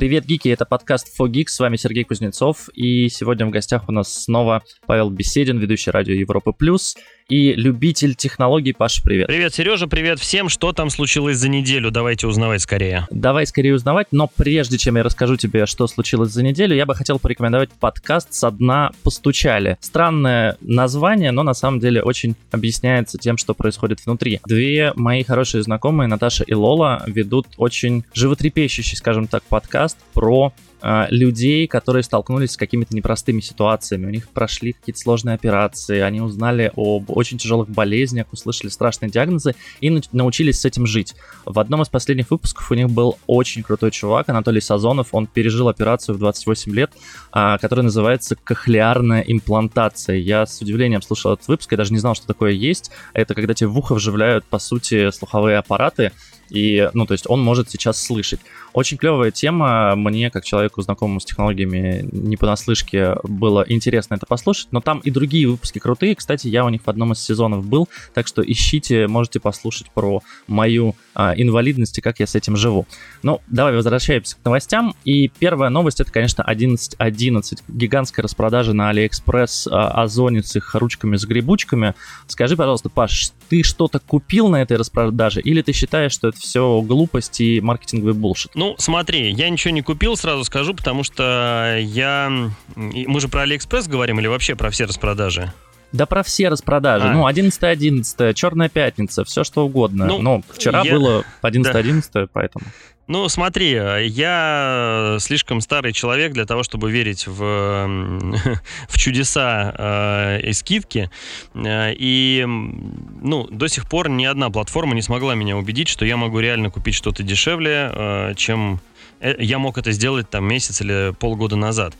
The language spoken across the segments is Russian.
Привет, гики, это подкаст For с вами Сергей Кузнецов, и сегодня в гостях у нас снова Павел Беседин, ведущий радио Европы Плюс, и любитель технологий. Паша, привет. Привет, Сережа, привет всем. Что там случилось за неделю? Давайте узнавать скорее. Давай скорее узнавать, но прежде чем я расскажу тебе, что случилось за неделю, я бы хотел порекомендовать подкаст «Со дна постучали». Странное название, но на самом деле очень объясняется тем, что происходит внутри. Две мои хорошие знакомые, Наташа и Лола, ведут очень животрепещущий, скажем так, подкаст про а, людей, которые столкнулись с какими-то непростыми ситуациями. У них прошли какие-то сложные операции, они узнали об очень тяжелых болезнях, услышали страшные диагнозы и научились с этим жить. В одном из последних выпусков у них был очень крутой чувак, Анатолий Сазонов. Он пережил операцию в 28 лет, а, которая называется кохлеарная имплантация. Я с удивлением слушал этот выпуск, я даже не знал, что такое есть. Это когда тебе в ухо вживляют, по сути, слуховые аппараты, и, ну, то есть он может сейчас слышать. Очень клевая тема. Мне, как человеку, знакомому с технологиями, не понаслышке, было интересно это послушать. Но там и другие выпуски крутые. Кстати, я у них в одном из сезонов был, так что ищите, можете послушать про мою а, инвалидность и как я с этим живу. Ну, давай возвращаемся к новостям. И первая новость это, конечно, 11.11. 11. Гигантская распродажа на Алиэкспресс а, озони с их ручками загребучками. Скажи, пожалуйста, Паш, ты что-то купил на этой распродаже или ты считаешь, что это все глупость и маркетинговый bullshit? Ну, смотри, я ничего не купил, сразу скажу, потому что я... Мы же про Алиэкспресс говорим или вообще про все распродажи? Да про все распродажи. А. Ну, 11-11, 11, Черная пятница, все что угодно. Ну, Но вчера я... было 11-11, да. поэтому... Ну, смотри, я слишком старый человек для того, чтобы верить в, в чудеса э, и скидки. Э, и, ну, до сих пор ни одна платформа не смогла меня убедить, что я могу реально купить что-то дешевле, э, чем Э, я мог это сделать там месяц или полгода назад.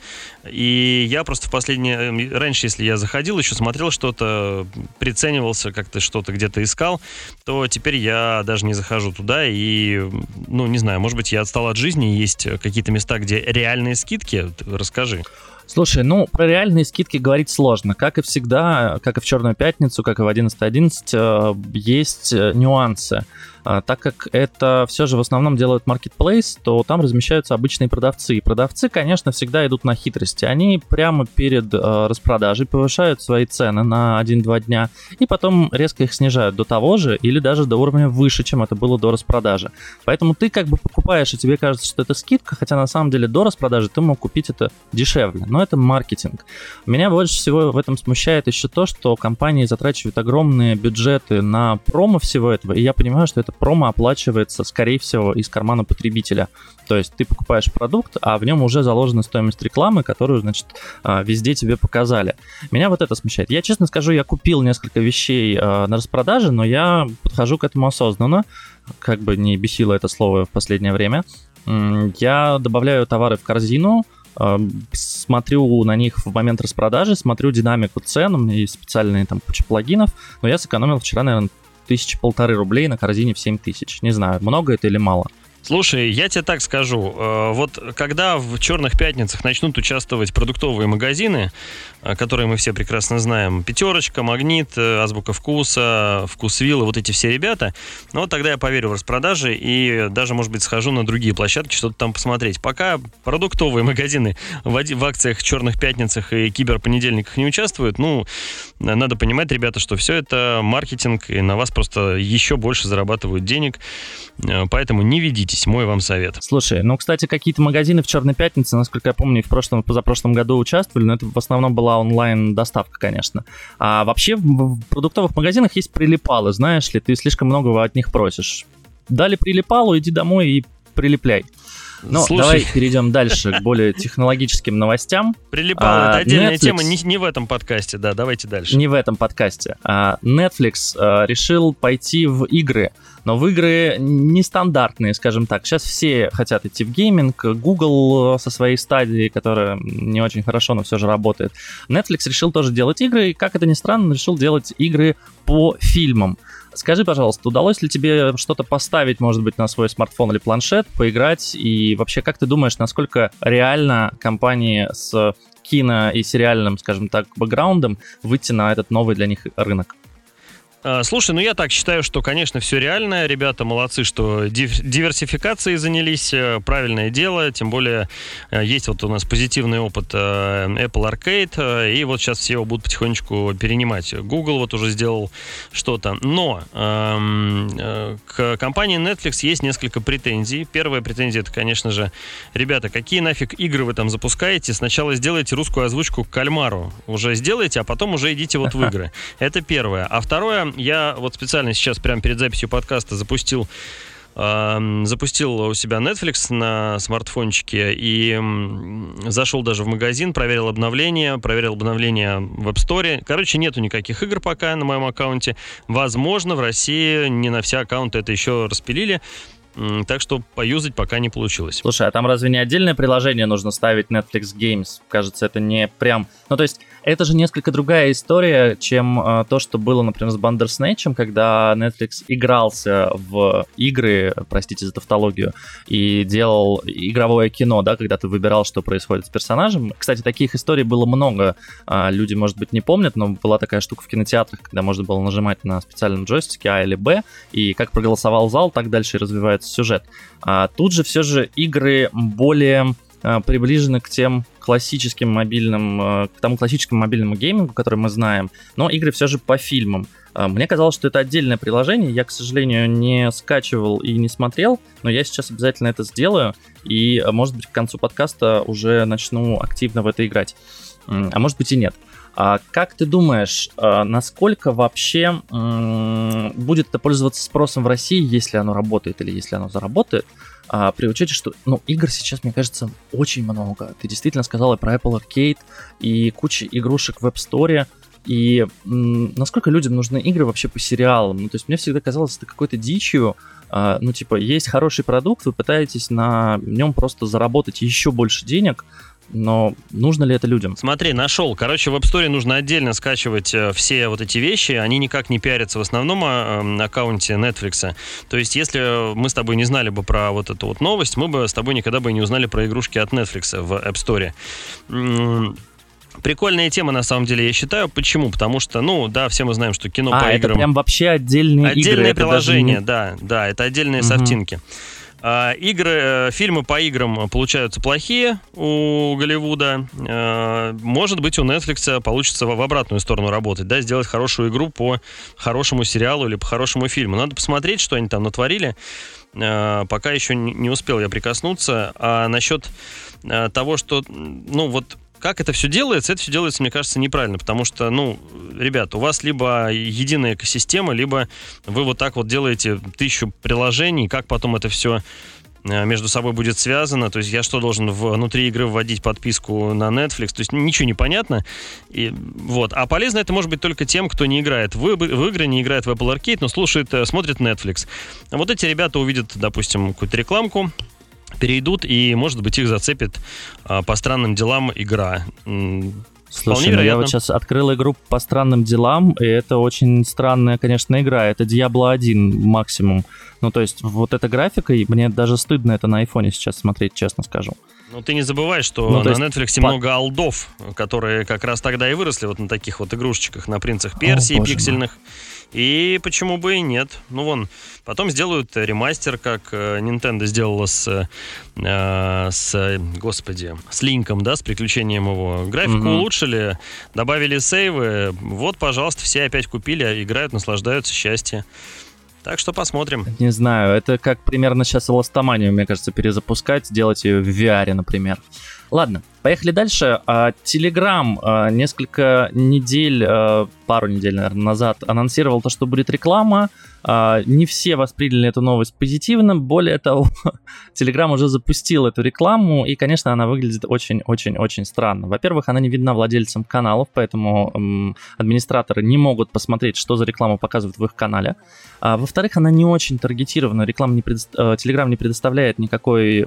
И я просто в последнее... Э, раньше, если я заходил, еще смотрел что-то, приценивался, как-то что-то где-то искал, то теперь я даже не захожу туда и, ну, не знаю, может быть, я отстал от жизни, есть какие-то места, где реальные скидки. Расскажи. Слушай, ну, про реальные скидки говорить сложно. Как и всегда, как и в Черную пятницу, как и в 11.11, .11, э, есть нюансы. А, так как это все же в основном делают marketplace, то там размещаются обычные продавцы. И продавцы, конечно, всегда идут на хитрости. Они прямо перед э, распродажей повышают свои цены на 1-2 дня и потом резко их снижают до того же или даже до уровня выше, чем это было до распродажи. Поэтому ты как бы покупаешь, и тебе кажется, что это скидка, хотя на самом деле до распродажи ты мог купить это дешевле. Но это маркетинг. Меня больше всего в этом смущает еще то, что компании затрачивают огромные бюджеты на промо всего этого, и я понимаю, что это промо оплачивается, скорее всего, из кармана потребителя. То есть ты покупаешь продукт, а в нем уже заложена стоимость рекламы, которую, значит, а, везде тебе показали. Меня вот это смущает. Я, честно скажу, я купил несколько вещей а, на распродаже, но я подхожу к этому осознанно, как бы не бесило это слово в последнее время. Я добавляю товары в корзину, а, смотрю на них в момент распродажи, смотрю динамику цен, у меня есть специальные там куча плагинов, но я сэкономил вчера, наверное, тысячи полторы рублей на корзине в 7 тысяч. Не знаю, много это или мало. Слушай, я тебе так скажу. Э, вот когда в черных пятницах начнут участвовать продуктовые магазины, э, которые мы все прекрасно знаем, Пятерочка, Магнит, э, Азбука Вкуса, Вкусвилла, вот эти все ребята, ну вот тогда я поверю в распродажи и даже, может быть, схожу на другие площадки, что-то там посмотреть. Пока продуктовые магазины в, акциях черных пятницах и киберпонедельниках не участвуют, ну, надо понимать, ребята, что все это маркетинг, и на вас просто еще больше зарабатывают денег, поэтому не ведите Берегитесь, мой вам совет. Слушай, ну, кстати, какие-то магазины в Черной пятнице, насколько я помню, в прошлом, позапрошлом году участвовали, но это в основном была онлайн-доставка, конечно. А вообще в продуктовых магазинах есть прилипалы, знаешь ли, ты слишком многого от них просишь. Дали прилипалу, иди домой и прилепляй. Ну, Слушай. давай перейдем дальше к более технологическим новостям. Прилипал, а, это отдельная Netflix... тема, не, не в этом подкасте, да, давайте дальше. Не в этом подкасте. А, Netflix а, решил пойти в игры, но в игры нестандартные, скажем так. Сейчас все хотят идти в гейминг, Google со своей стадии, которая не очень хорошо, но все же работает. Netflix решил тоже делать игры, и, как это ни странно, решил делать игры по фильмам. Скажи, пожалуйста, удалось ли тебе что-то поставить, может быть, на свой смартфон или планшет, поиграть? И вообще, как ты думаешь, насколько реально компании с кино и сериальным, скажем так, бэкграундом выйти на этот новый для них рынок? А, слушай, ну я так считаю, что, конечно, все реально. Ребята молодцы, что диверсификацией занялись. Э, правильное дело. Тем более э, есть вот у нас позитивный опыт э, Apple Arcade. И вот сейчас все его будут потихонечку перенимать. Google вот уже сделал что-то. Но эм, к компании Netflix есть несколько претензий. Первая претензия это, конечно же, ребята, какие нафиг игры вы там запускаете? Сначала сделайте русскую озвучку к кальмару. Уже сделайте, а потом уже идите вот в игры. Это первое. А второе, я вот специально сейчас, прямо перед записью подкаста, запустил запустил у себя Netflix на смартфончике и зашел даже в магазин, проверил обновления, проверил обновления в App Store. Короче, нету никаких игр пока на моем аккаунте. Возможно, в России не на все аккаунты это еще распилили. Так что поюзать пока не получилось. Слушай, а там разве не отдельное приложение нужно ставить Netflix Games? Кажется, это не прям... Ну, то есть, это же несколько другая история, чем э, то, что было, например, с Bandersnatch, когда Netflix игрался в игры, простите за тавтологию, и делал игровое кино, да, когда ты выбирал, что происходит с персонажем. Кстати, таких историй было много. Э, люди, может быть, не помнят, но была такая штука в кинотеатрах, когда можно было нажимать на специальном джойстике А или Б, и как проголосовал зал, так дальше и развивается сюжет. А тут же все же игры более а, приближены к тем классическим мобильным, а, к тому классическому мобильному геймингу, который мы знаем, но игры все же по фильмам. А, мне казалось, что это отдельное приложение, я, к сожалению, не скачивал и не смотрел, но я сейчас обязательно это сделаю, и, может быть, к концу подкаста уже начну активно в это играть. А может быть и нет. Как ты думаешь, насколько вообще будет это пользоваться спросом в России, если оно работает или если оно заработает? а, при учете, что, ну, игр сейчас, мне кажется, очень много. Ты действительно сказала про Apple Arcade и куча игрушек в App Store, и м, насколько людям нужны игры вообще по сериалам? Ну, то есть мне всегда казалось это какой-то дичью, а, ну, типа, есть хороший продукт, вы пытаетесь на нем просто заработать еще больше денег, но нужно ли это людям? Смотри, нашел. Короче, в App Store нужно отдельно скачивать э, все вот эти вещи. Они никак не пиарятся в основном э, аккаунте Netflix. То есть, если мы с тобой не знали бы про вот эту вот новость, мы бы с тобой никогда бы не узнали про игрушки от Netflix в App Store. Прикольная тема, на самом деле, я считаю. Почему? Потому что, ну, да, все мы знаем, что кино а, по это прям вообще отдельные Отдельное игры. приложение, не... да, да, это отдельные угу. софтинки. А, игры, э, фильмы по играм получаются плохие у Голливуда. А, может быть, у Netflix получится в обратную сторону работать, да, сделать хорошую игру по хорошему сериалу или по хорошему фильму. Надо посмотреть, что они там натворили. А, пока еще не успел я прикоснуться. А насчет того, что, ну, вот как это все делается, это все делается, мне кажется, неправильно, потому что, ну, ребят, у вас либо единая экосистема, либо вы вот так вот делаете тысячу приложений, как потом это все э, между собой будет связано. То есть я что должен внутри игры вводить подписку на Netflix? То есть ничего не понятно. И, вот. А полезно это может быть только тем, кто не играет в, в игры, не играет в Apple Arcade, но слушает, э, смотрит Netflix. Вот эти ребята увидят, допустим, какую-то рекламку, перейдут, и, может быть, их зацепит а, по странным делам игра. Слушай, ну я вот сейчас открыл игру по странным делам, и это очень странная, конечно, игра. Это Diablo 1 максимум. Ну, то есть, вот эта графика, и мне даже стыдно это на айфоне сейчас смотреть, честно скажу. Ну, ты не забывай, что ну, на Netflix по... много алдов, которые как раз тогда и выросли вот на таких вот игрушечках, на принцах Персии О, пиксельных. Мой. И почему бы и нет? Ну, вон, потом сделают ремастер, как э, Nintendo сделала с, э, с господи, с Линком, да, с приключением его. Графику угу. улучшили, добавили сейвы. Вот, пожалуйста, все опять купили, играют, наслаждаются, счастье. Так что посмотрим. Не знаю, это как примерно сейчас Ластоманию, мне кажется, перезапускать, делать ее в VR, например. Ладно, поехали дальше. Телеграм а, несколько недель, а, пару недель, наверное, назад анонсировал то, что будет реклама. А, не все восприняли эту новость позитивно. Более того, Телеграм уже запустил эту рекламу, и, конечно, она выглядит очень-очень-очень странно. Во-первых, она не видна владельцам каналов, поэтому администраторы не могут посмотреть, что за рекламу показывают в их канале. Во-вторых, она не очень таргетирована. Реклама не предо... Телеграм не предоставляет никакой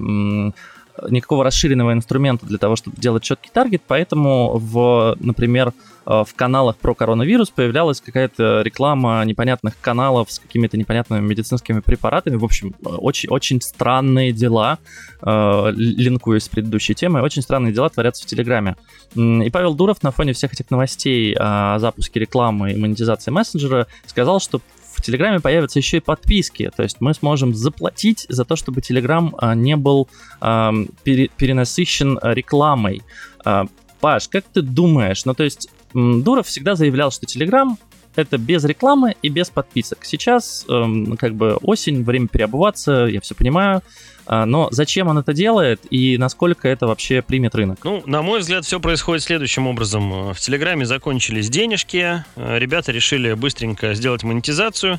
никакого расширенного инструмента для того, чтобы делать четкий таргет, поэтому в, например, в каналах про коронавирус появлялась какая-то реклама непонятных каналов с какими-то непонятными медицинскими препаратами. В общем, очень, очень странные дела, линкуясь с предыдущей темой, очень странные дела творятся в Телеграме. И Павел Дуров на фоне всех этих новостей о запуске рекламы и монетизации мессенджера сказал, что в Телеграме появятся еще и подписки, то есть мы сможем заплатить за то, чтобы Телеграм а, не был пере, перенасыщен рекламой. Э, Паш, как ты думаешь, ну то есть Дуров всегда заявлял, что Телеграм это без рекламы и без подписок. Сейчас эм, как бы осень, время переобуваться, я все понимаю. А, но зачем он это делает и насколько это вообще примет рынок? Ну, на мой взгляд, все происходит следующим образом. В Телеграме закончились денежки, э, ребята решили быстренько сделать монетизацию,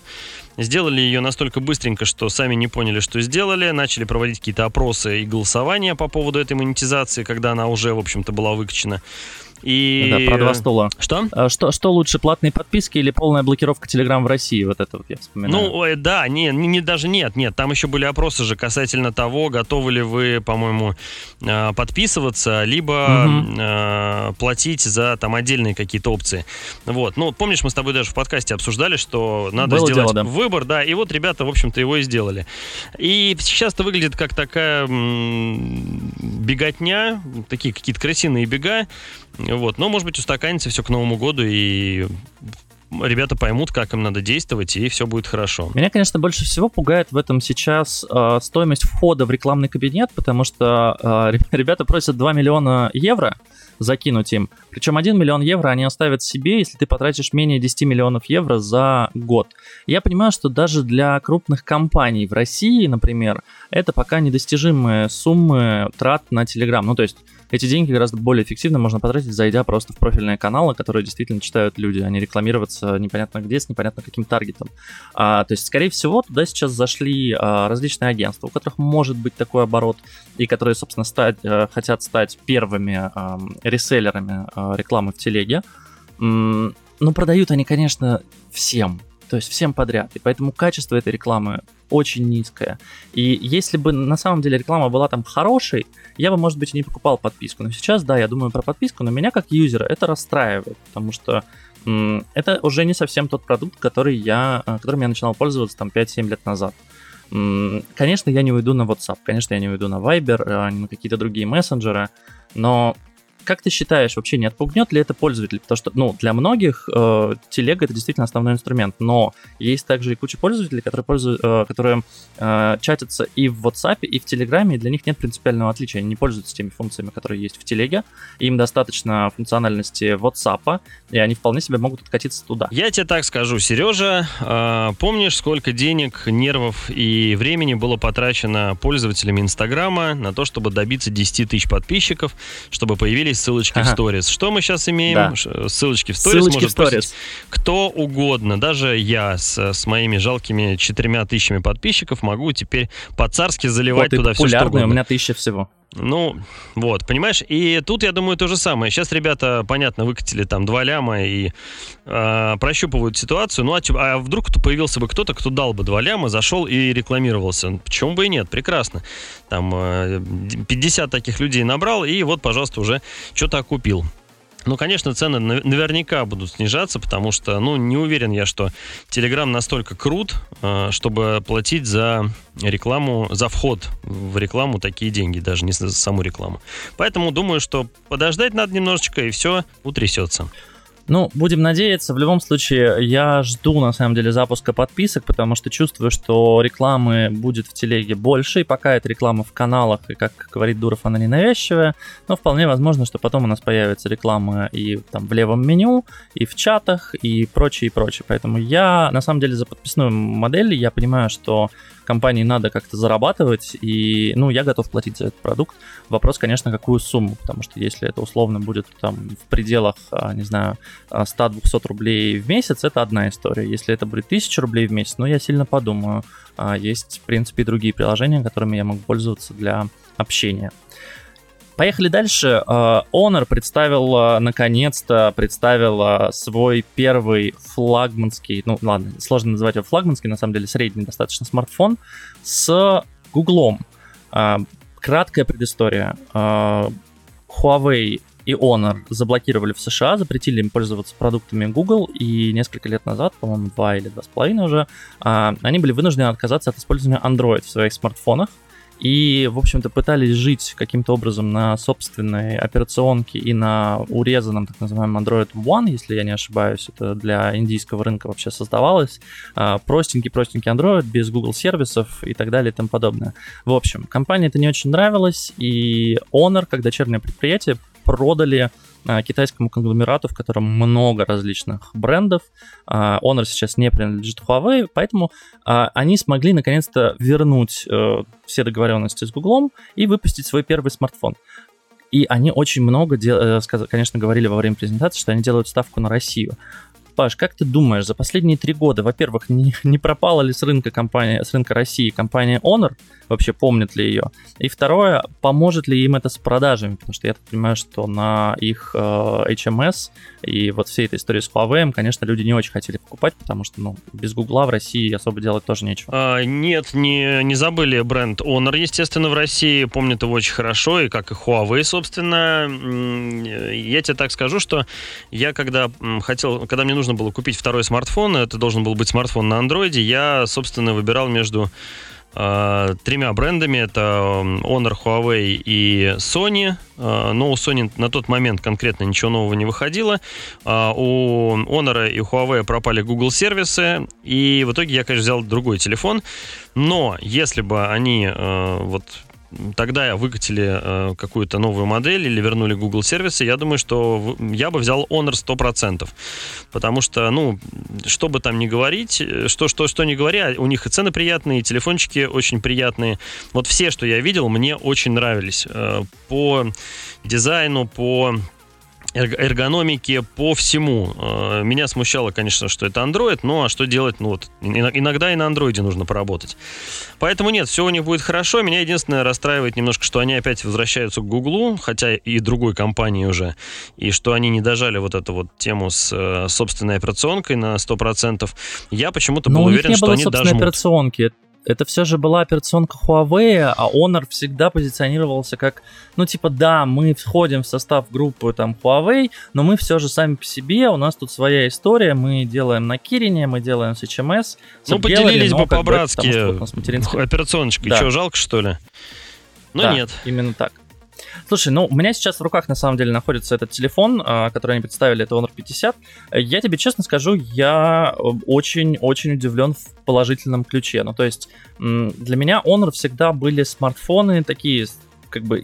сделали ее настолько быстренько, что сами не поняли, что сделали, начали проводить какие-то опросы и голосования по поводу этой монетизации, когда она уже, в общем-то, была выкачена. И... Да, про два стула. Что? А, что? Что лучше, платные подписки или полная блокировка Телеграм в России? Вот это вот я вспоминаю. Ну, да, не, не, даже нет, нет. Там еще были опросы же касательно того, готовы ли вы, по-моему, а, подписываться, либо угу. платить за там отдельные какие-то опции. Вот. Ну, помнишь, мы с тобой даже в подкасте обсуждали, что надо Было сделать дело, да. выбор, да, и вот ребята, в общем-то, его и сделали. И сейчас это выглядит как такая беготня, такие какие-то крысиные бега, вот. Но, может быть, устаканится все к Новому году, и ребята поймут, как им надо действовать, и все будет хорошо. Меня, конечно, больше всего пугает в этом сейчас э, стоимость входа в рекламный кабинет, потому что э, ребята просят 2 миллиона евро закинуть им. Причем 1 миллион евро они оставят себе, если ты потратишь менее 10 миллионов евро за год. Я понимаю, что даже для крупных компаний в России, например, это пока недостижимые суммы трат на Telegram. Ну, то есть эти деньги гораздо более эффективно можно потратить, зайдя просто в профильные каналы, которые действительно читают люди, а не рекламироваться непонятно где, с непонятно каким таргетом. А, то есть, скорее всего, туда сейчас зашли а, различные агентства, у которых может быть такой оборот, и которые, собственно, стать, а, хотят стать первыми а, реселлерами а, рекламы в телеге. Ну, продают они, конечно, всем. То есть всем подряд. И поэтому качество этой рекламы очень низкое. И если бы на самом деле реклама была там хорошей, я бы, может быть, и не покупал подписку. Но сейчас, да, я думаю про подписку, но меня как юзера это расстраивает, потому что м- это уже не совсем тот продукт, который я, э, которым я начинал пользоваться там 5-7 лет назад. М- конечно, я не уйду на WhatsApp, конечно, я не уйду на Viber, а не на какие-то другие мессенджеры, но как ты считаешь, вообще не отпугнет ли это пользователей? Потому что, ну, для многих э, телега это действительно основной инструмент, но есть также и куча пользователей, которые, пользуют, э, которые э, чатятся и в WhatsApp, и в Телеграме, и для них нет принципиального отличия. Они не пользуются теми функциями, которые есть в телеге. Им достаточно функциональности WhatsApp, и они вполне себе могут откатиться туда. Я тебе так скажу, Сережа, э, помнишь, сколько денег, нервов и времени было потрачено пользователями Инстаграма на то, чтобы добиться 10 тысяч подписчиков, чтобы появились ссылочки ага. в сторис. Что мы сейчас имеем? Да. Ссылочки в сторис ссылочки в сторис. кто угодно. Даже я с, с моими жалкими четырьмя тысячами подписчиков могу теперь по-царски заливать вот, туда все, что угодно. у меня тысяча всего. Ну, вот, понимаешь? И тут, я думаю, то же самое. Сейчас ребята, понятно, выкатили там два ляма и э, прощупывают ситуацию. Ну, а, а вдруг появился бы кто-то, кто дал бы два ляма, зашел и рекламировался? Почему бы и нет? Прекрасно. Там э, 50 таких людей набрал, и вот, пожалуйста, уже что-то окупил. Ну, конечно, цены наверняка будут снижаться, потому что, ну, не уверен я, что Telegram настолько крут, э, чтобы платить за рекламу, за вход в рекламу такие деньги, даже не за саму рекламу. Поэтому думаю, что подождать надо немножечко, и все утрясется. Ну, будем надеяться. В любом случае, я жду, на самом деле, запуска подписок, потому что чувствую, что рекламы будет в телеге больше, и пока это реклама в каналах, и, как говорит Дуров, она не навязчивая, но вполне возможно, что потом у нас появится реклама и там в левом меню, и в чатах, и прочее, и прочее. Поэтому я, на самом деле, за подписную модель, я понимаю, что компании надо как-то зарабатывать, и, ну, я готов платить за этот продукт. Вопрос, конечно, какую сумму, потому что если это условно будет там в пределах, а, не знаю, 100-200 рублей в месяц, это одна история. Если это будет 1000 рублей в месяц, ну, я сильно подумаю. А, есть, в принципе, и другие приложения, которыми я могу пользоваться для общения. Поехали дальше. А, Honor представил, наконец-то, представил свой первый флагманский, ну ладно, сложно называть его флагманский, на самом деле средний достаточно смартфон с Гуглом краткая предыстория. Huawei и Honor заблокировали в США, запретили им пользоваться продуктами Google, и несколько лет назад, по-моему, два или два с половиной уже, они были вынуждены отказаться от использования Android в своих смартфонах, и, в общем-то, пытались жить каким-то образом на собственной операционке и на урезанном, так называемом Android One, если я не ошибаюсь, это для индийского рынка вообще создавалось. А, простенький-простенький Android без Google сервисов и так далее и тому подобное. В общем, компании это не очень нравилось, и Honor, как дочернее предприятие, продали а, китайскому конгломерату, в котором много различных брендов. А, Honor сейчас не принадлежит Huawei, поэтому а, они смогли наконец-то вернуть э, все договоренности с Google и выпустить свой первый смартфон. И они очень много. Э, конечно, говорили во время презентации, что они делают ставку на Россию. Паш, как ты думаешь, за последние три года, во-первых, не, не пропала ли с рынка компания, с рынка России компания Honor, вообще помнят ли ее? И второе, поможет ли им это с продажами? Потому что я так понимаю, что на их э, HMS и вот всей этой истории с Huawei, конечно, люди не очень хотели покупать, потому что, ну, без Гугла в России особо делать тоже нечего. А, нет, не, не забыли бренд Honor, естественно, в России, помнят его очень хорошо, и как и Huawei, собственно. Я тебе так скажу, что я когда хотел, когда мне нужно было купить второй смартфон, это должен был быть смартфон на андроиде, я, собственно, выбирал между э, тремя брендами. Это Honor, Huawei и Sony. Э, но у Sony на тот момент конкретно ничего нового не выходило. Э, у Honor и Huawei пропали Google сервисы. И в итоге я, конечно, взял другой телефон. Но если бы они э, вот тогда выкатили э, какую-то новую модель или вернули Google сервисы, я думаю, что я бы взял Honor 100%. Потому что, ну, что бы там ни говорить, э, что, что, что ни говоря, у них и цены приятные, и телефончики очень приятные. Вот все, что я видел, мне очень нравились. Э, по дизайну, по эргономике, по всему. Э, меня смущало, конечно, что это Android, но а что делать? Ну вот, иногда и на Android нужно поработать. Поэтому нет, все у них будет хорошо. Меня единственное расстраивает немножко, что они опять возвращаются к Гуглу, хотя и другой компании уже, и что они не дожали вот эту вот тему с э, собственной операционкой на 100%. Я почему-то был уверен, что они дожмут. операционки это все же была операционка Huawei, а Honor всегда позиционировался как, ну, типа, да, мы входим в состав группы там Huawei, но мы все же сами по себе, у нас тут своя история, мы делаем на Кирине, мы делаем с HMS. Ну, поделились бы по-братски операционочкой, да. что, жалко, что ли? Но да, нет. именно так. Слушай, ну, у меня сейчас в руках, на самом деле, находится этот телефон, а, который они представили, это Honor 50. Я тебе честно скажу, я очень-очень удивлен в положительном ключе. Ну, то есть, для меня Honor всегда были смартфоны такие как бы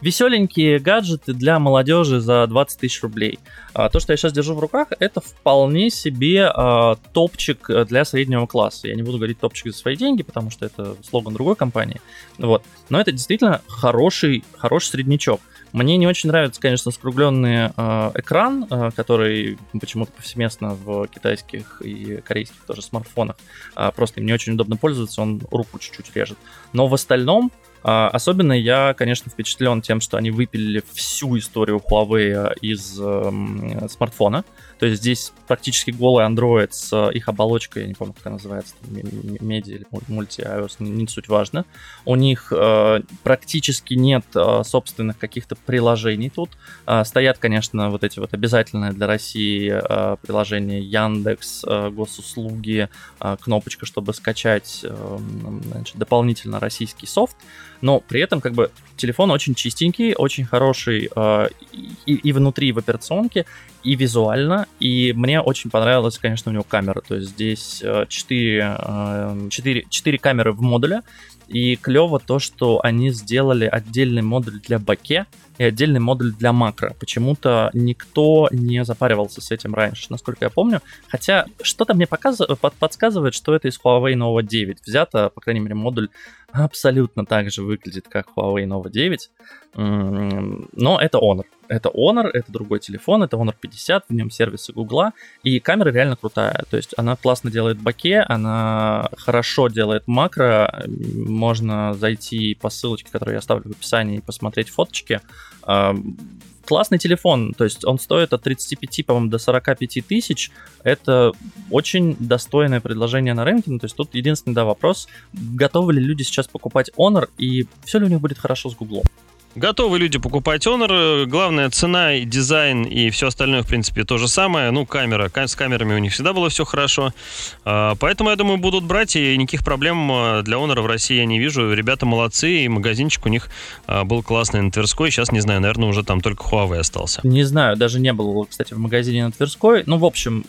веселенькие гаджеты для молодежи за 20 тысяч рублей. А то, что я сейчас держу в руках, это вполне себе а, топчик для среднего класса. Я не буду говорить топчик за свои деньги, потому что это слоган другой компании. Вот. Но это действительно хороший, хороший среднячок. Мне не очень нравится, конечно, скругленный э, экран, э, который почему-то повсеместно в китайских и корейских тоже смартфонах. Э, просто им не очень удобно пользоваться, он руку чуть-чуть режет. Но в остальном а, особенно я, конечно, впечатлен тем, что они выпилили всю историю Huawei из э, смартфона. То есть здесь практически голый Android с э, их оболочкой, я не помню, как она называется, медиа или мульти iOS, не, не суть важно. У них э, практически нет э, собственных каких-то приложений тут. Э, стоят, конечно, вот эти вот обязательные для России э, приложения Яндекс, э, госуслуги, э, кнопочка, чтобы скачать э, значит, дополнительно российский софт но при этом как бы телефон очень чистенький, очень хороший э, и, и внутри в операционке, и визуально, и мне очень понравилась, конечно, у него камера, то есть здесь 4, э, 4, 4 камеры в модуле, и клево то, что они сделали отдельный модуль для баке и отдельный модуль для макро. Почему-то никто не запаривался с этим раньше, насколько я помню. Хотя что-то мне подсказывает, что это из Huawei Nova 9 взято, по крайней мере, модуль абсолютно так же выглядит, как Huawei Nova 9. Но это Honor. Это Honor, это другой телефон, это Honor 50, в нем сервисы Гугла, и камера реально крутая. То есть она классно делает баке, она хорошо делает макро. Можно зайти по ссылочке, которую я оставлю в описании, и посмотреть фоточки классный телефон, то есть он стоит от 35, по-моему, до 45 тысяч. Это очень достойное предложение на рынке. Ну, то есть тут единственный, да, вопрос, готовы ли люди сейчас покупать Honor и все ли у них будет хорошо с Google. Готовы люди покупать Honor. Главная цена и дизайн и все остальное, в принципе, то же самое. Ну, камера. С камерами у них всегда было все хорошо. А, поэтому, я думаю, будут брать, и никаких проблем а, для Honor в России я не вижу. Ребята молодцы, и магазинчик у них а, был классный на Тверской. Сейчас, не знаю, наверное, уже там только Huawei остался. Не знаю, даже не было, кстати, в магазине на Тверской. Ну, в общем,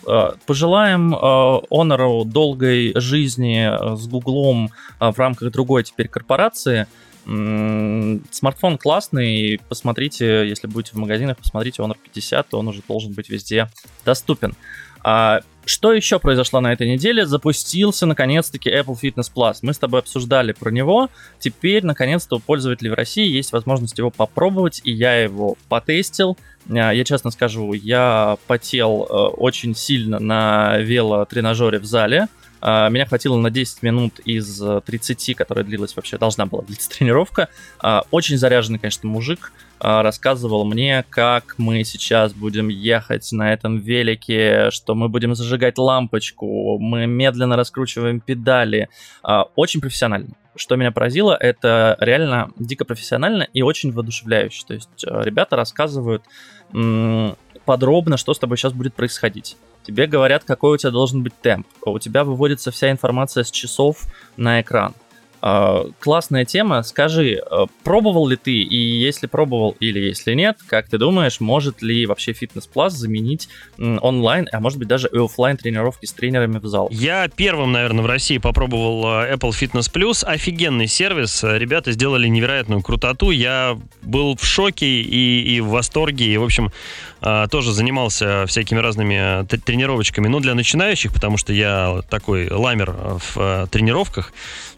пожелаем Honor долгой жизни с Гуглом в рамках другой теперь корпорации – Смартфон классный, посмотрите, если будете в магазинах, посмотрите Honor 50, он уже должен быть везде доступен. А что еще произошло на этой неделе? Запустился наконец-таки Apple Fitness Plus. Мы с тобой обсуждали про него. Теперь, наконец-то, у пользователей в России есть возможность его попробовать, и я его потестил. А, я честно скажу, я потел э, очень сильно на велотренажере в зале. А, меня хватило на 10 минут из 30, которая длилась вообще, должна была длиться тренировка. А, очень заряженный, конечно, мужик а, рассказывал мне, как мы сейчас будем ехать на этом велике, что мы будем зажигать лампочку, мы медленно раскручиваем педали. Очень профессионально. Что меня поразило, это реально дико профессионально и очень воодушевляюще. То есть ребята рассказывают подробно, что с тобой сейчас будет происходить тебе говорят, какой у тебя должен быть темп. У тебя выводится вся информация с часов на экран. А, классная тема. Скажи, а, пробовал ли ты, и если пробовал или если нет, как ты думаешь, может ли вообще Plus заменить онлайн, а может быть даже и офлайн тренировки с тренерами в зал? Я первым, наверное, в России попробовал а, Apple Fitness Plus. Офигенный сервис. Ребята сделали невероятную крутоту. Я был в шоке и, и в восторге. И, в общем, тоже занимался всякими разными тренировочками. Но для начинающих, потому что я такой ламер в тренировках.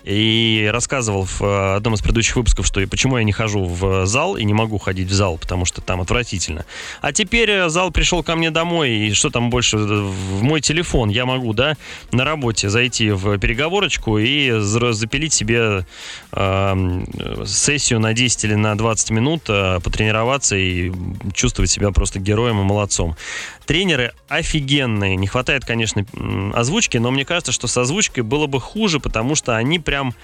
И рассказывал в э, одном из предыдущих выпусков, что почему я не хожу в зал и не могу ходить в зал, потому что там отвратительно. А теперь э, зал пришел ко мне домой, и что там больше, в мой телефон я могу, да, на работе зайти в переговорочку и запилить себе э, сессию на 10 или на 20 минут, э, потренироваться и чувствовать себя просто героем и молодцом. Тренеры офигенные. Не хватает, конечно, озвучки, но мне кажется, что с озвучкой было бы хуже, потому что они прям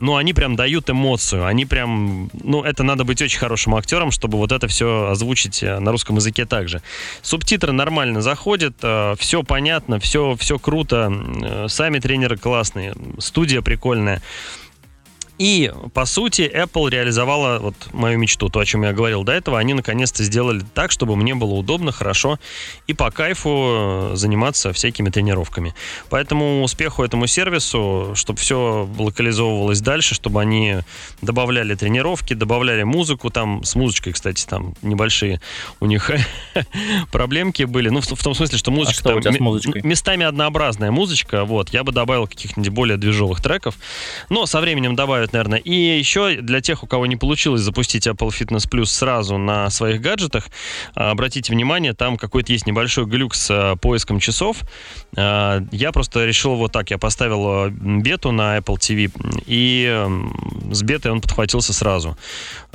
ну, они прям дают эмоцию, они прям, ну, это надо быть очень хорошим актером, чтобы вот это все озвучить э, на русском языке также. Субтитры нормально заходят, э, все понятно, все, все круто, э, сами тренеры классные, студия прикольная. И, по сути, Apple реализовала вот мою мечту, то, о чем я говорил до этого. Они наконец-то сделали так, чтобы мне было удобно, хорошо и по кайфу заниматься всякими тренировками. Поэтому успеху этому сервису, чтобы все локализовывалось дальше, чтобы они добавляли тренировки, добавляли музыку. Там с музычкой, кстати, там небольшие у них проблемки были. Ну, в, в том смысле, что музычка а там местами однообразная музычка. Вот, я бы добавил каких-нибудь более движовых треков. Но со временем добавят стоит, наверное. И еще для тех, у кого не получилось запустить Apple Fitness Plus сразу на своих гаджетах, а, обратите внимание, там какой-то есть небольшой глюк с а, поиском часов. А, я просто решил вот так. Я поставил бету на Apple TV, и с бетой он подхватился сразу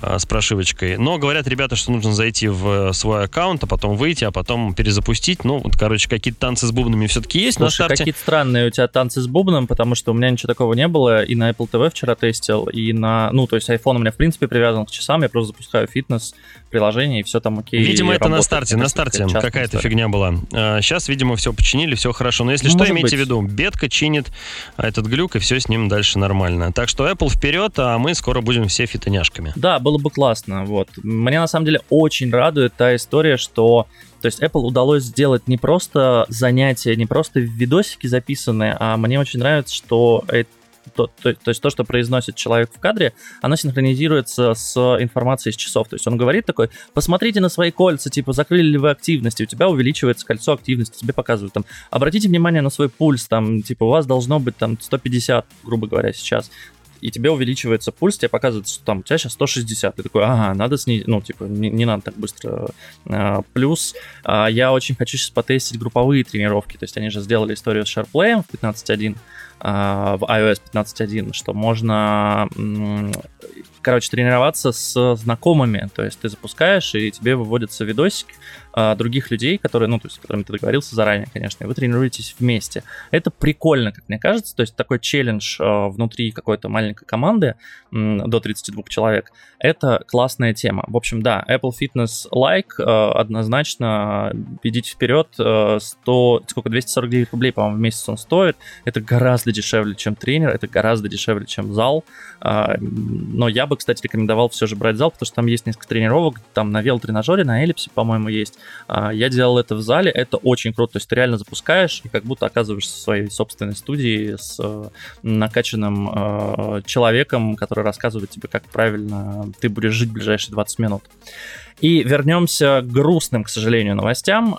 с прошивочкой. Но говорят ребята, что нужно зайти в свой аккаунт, а потом выйти, а потом перезапустить. Ну, вот, короче, какие-то танцы с бубнами все-таки есть Слушай, на старте. какие-то странные у тебя танцы с бубном, потому что у меня ничего такого не было. И на Apple TV вчера тестил тестил, и на... Ну, то есть iPhone у меня, в принципе, привязан к часам, я просто запускаю фитнес, приложение, и все там окей. Видимо, это на старте, на старте какая-то фигня была. Сейчас, а, видимо, все починили, все хорошо. Но если ну, что, имейте быть. в виду, бетка чинит этот глюк, и все с ним дальше нормально. Так что Apple вперед, а мы скоро будем все фитоняшками. Да, было бы классно. Вот. Мне на самом деле очень радует та история, что то есть Apple удалось сделать не просто занятия, не просто видосики записанные, а мне очень нравится, что это то, то, то есть то, что произносит человек в кадре, оно синхронизируется с информацией из часов. То есть он говорит такой, посмотрите на свои кольца, типа, закрыли ли вы активности, у тебя увеличивается кольцо активности, тебе показывают там, обратите внимание на свой пульс, там, типа, у вас должно быть там 150, грубо говоря, сейчас и тебе увеличивается пульс, тебе показывает, что там у тебя сейчас 160. Ты такой, ага, надо снизить, ну, типа, не, не надо так быстро. А, плюс а, я очень хочу сейчас потестить групповые тренировки, то есть они же сделали историю с SharePlay в 15.1, а, в iOS 15.1, что можно короче, тренироваться с знакомыми. То есть ты запускаешь, и тебе выводится видосик а, других людей, которые, ну, то есть с которыми ты договорился заранее, конечно, и вы тренируетесь вместе. Это прикольно, как мне кажется. То есть такой челлендж а, внутри какой-то маленькой команды м, до 32 человек. Это классная тема. В общем, да, Apple Fitness Like а, однозначно идите вперед. А, 100, сколько, 249 рублей, по-моему, в месяц он стоит. Это гораздо дешевле, чем тренер, это гораздо дешевле, чем зал. А, но я бы, кстати, рекомендовал все же брать зал, потому что там есть несколько тренировок, там на велотренажере, на эллипсе, по-моему, есть. А, я делал это в зале, это очень круто, то есть ты реально запускаешь и как будто оказываешься в своей собственной студии с э, накачанным э, человеком, который рассказывает тебе, как правильно ты будешь жить в ближайшие 20 минут. И вернемся к грустным, к сожалению, новостям.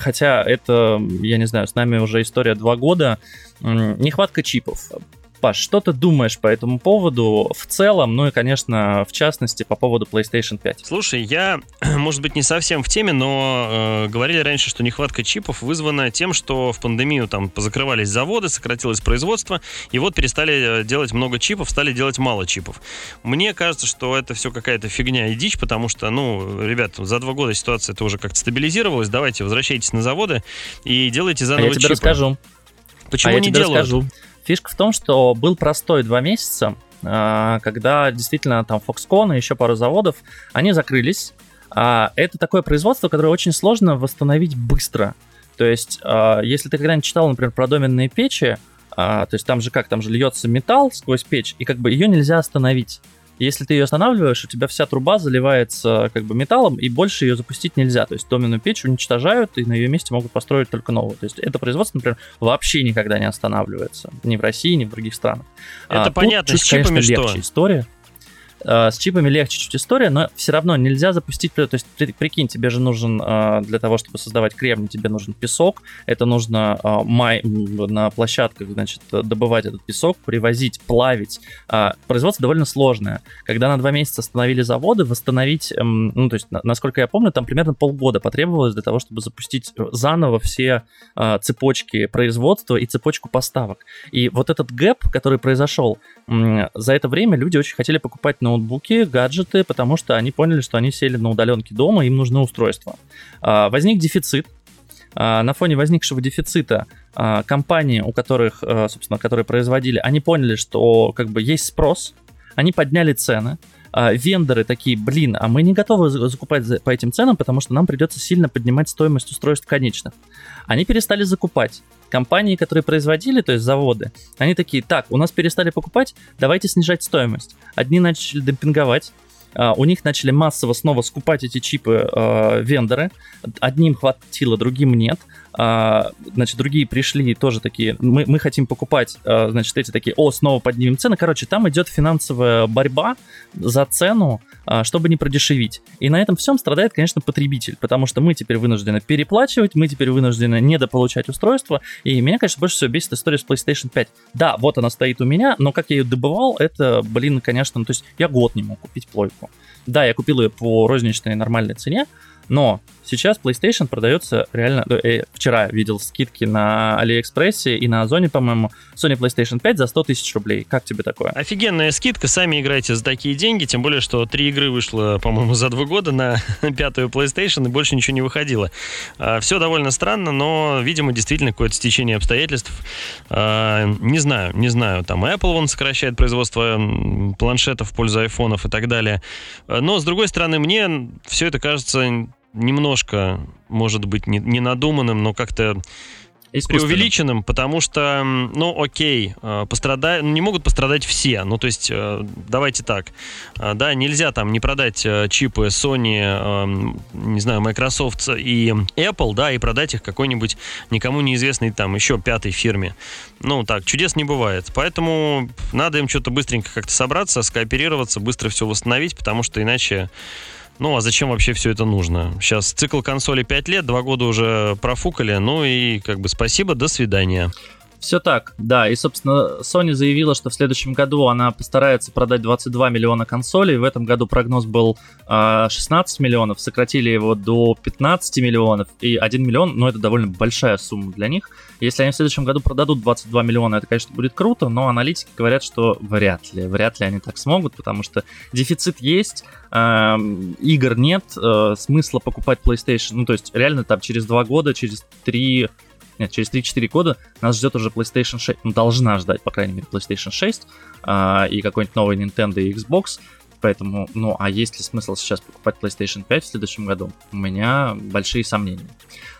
Хотя это, я не знаю, с нами уже история два года. Нехватка чипов. Паш, что ты думаешь по этому поводу в целом, ну и, конечно, в частности, по поводу PlayStation 5? Слушай, я, может быть, не совсем в теме, но э, говорили раньше, что нехватка чипов вызвана тем, что в пандемию там позакрывались заводы, сократилось производство, и вот перестали э, делать много чипов, стали делать мало чипов. Мне кажется, что это все какая-то фигня и дичь, потому что, ну, ребят, за два года ситуация это уже как-то стабилизировалась, давайте возвращайтесь на заводы и делайте заново а я тебе чипы. расскажу. Почему а я не тебе делают? расскажу. Фишка в том, что был простой два месяца, а, когда действительно там Foxconn и еще пару заводов, они закрылись. А, это такое производство, которое очень сложно восстановить быстро. То есть, а, если ты когда-нибудь читал, например, про доменные печи, то есть там же как, там же льется металл сквозь печь, и как бы ее нельзя остановить. Если ты ее останавливаешь, у тебя вся труба заливается как бы металлом, и больше ее запустить нельзя. То есть доменную печь уничтожают, и на ее месте могут построить только новую. То есть это производство, например, вообще никогда не останавливается. Ни в России, ни в других странах. Это а, понятно, тут, с чипами конечно, что? легче история. С чипами легче чуть история, но все равно нельзя запустить... То есть, прикинь, тебе же нужен для того, чтобы создавать кремний, тебе нужен песок. Это нужно май, на площадках, значит, добывать этот песок, привозить, плавить. Производство довольно сложное. Когда на два месяца остановили заводы, восстановить... Ну, то есть, насколько я помню, там примерно полгода потребовалось для того, чтобы запустить заново все цепочки производства и цепочку поставок. И вот этот гэп, который произошел, за это время люди очень хотели покупать ноутбуки, гаджеты, потому что они поняли, что они сели на удаленке дома, им нужны устройства. А, возник дефицит. А, на фоне возникшего дефицита а, компании, у которых, собственно, которые производили, они поняли, что как бы есть спрос, они подняли цены, вендоры такие, блин, а мы не готовы закупать по этим ценам, потому что нам придется сильно поднимать стоимость устройств конечных. Они перестали закупать. Компании, которые производили, то есть заводы, они такие, так, у нас перестали покупать, давайте снижать стоимость. Одни начали демпинговать, Uh, у них начали массово снова скупать эти чипы uh, вендоры. Одним хватило, другим нет. Uh, значит, другие пришли тоже такие, мы, мы хотим покупать, значит, эти такие, о, снова поднимем цены. Короче, там идет финансовая борьба за цену, чтобы не продешевить. И на этом всем страдает, конечно, потребитель, потому что мы теперь вынуждены переплачивать, мы теперь вынуждены недополучать устройство. И меня, конечно, больше всего бесит история с PlayStation 5. Да, вот она стоит у меня, но как я ее добывал, это, блин, конечно, ну, то есть я год не мог купить плойку. Да, я купил ее по розничной нормальной цене, но сейчас PlayStation продается реально... Э, вчера видел скидки на Алиэкспрессе и на Озоне, по-моему, Sony PlayStation 5 за 100 тысяч рублей. Как тебе такое? Офигенная скидка, сами играете за такие деньги, тем более, что три игры вышло, по-моему, за два года на пятую PlayStation, и больше ничего не выходило. А, Все довольно странно, но, видимо, действительно какое-то стечение обстоятельств. А, не знаю, не знаю, там Apple вон сокращает производство планшетов в пользу айфонов и так далее. Но, с другой стороны, мне все это кажется немножко, может быть, не, не надуманным, но как-то преувеличенным, потому что, ну, окей, э, пострадать, ну, не могут пострадать все. Ну, то есть, э, давайте так, э, да, нельзя там не продать чипы Sony, не знаю, Microsoft и Apple, да, и продать их какой-нибудь никому неизвестной там еще пятой фирме. Ну, так, чудес не бывает. Поэтому надо им что-то быстренько как-то собраться, скооперироваться, быстро все восстановить, потому что иначе ну, а зачем вообще все это нужно? Сейчас цикл консоли 5 лет, два года уже профукали, ну и как бы спасибо, до свидания. Все так, да. И, собственно, Sony заявила, что в следующем году она постарается продать 22 миллиона консолей. В этом году прогноз был э, а, 16 миллионов, сократили его до 15 миллионов. И 1 миллион, ну, это довольно большая сумма для них. Если они в следующем году продадут 22 миллиона, это, конечно, будет круто, но аналитики говорят, что вряд ли. Вряд ли они так смогут, потому что дефицит есть, э, игр нет, э, смысла покупать PlayStation. Ну, то есть, реально там через 2 года, через 3 нет, через 3-4 года нас ждет уже PlayStation 6, ну, должна ждать, по крайней мере, PlayStation 6 а, и какой-нибудь новый Nintendo и Xbox, поэтому, ну, а есть ли смысл сейчас покупать PlayStation 5 в следующем году? У меня большие сомнения.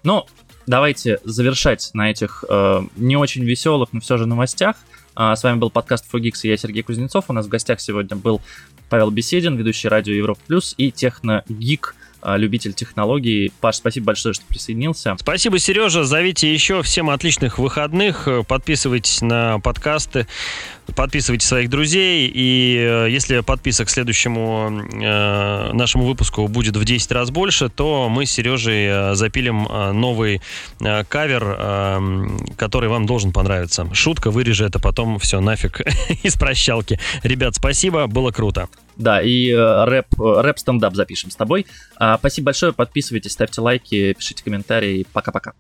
Но давайте завершать на этих э, не очень веселых, но все же новостях. А, с вами был подкаст Фогикс и я Сергей Кузнецов. У нас в гостях сегодня был Павел Беседин, ведущий радио Европа Плюс и техно-гик любитель технологий. Паш, спасибо большое, что присоединился. Спасибо, Сережа. Зовите еще. Всем отличных выходных. Подписывайтесь на подкасты, подписывайте своих друзей. И э, если подписок к следующему э, нашему выпуску будет в 10 раз больше, то мы с Сережей э, запилим э, новый э, кавер, э, который вам должен понравиться. Шутка, вырежи это потом все нафиг из прощалки. Ребят, спасибо, было круто. Да, и рэп, рэп-стендап запишем с тобой. А, спасибо большое, подписывайтесь, ставьте лайки, пишите комментарии. Пока-пока.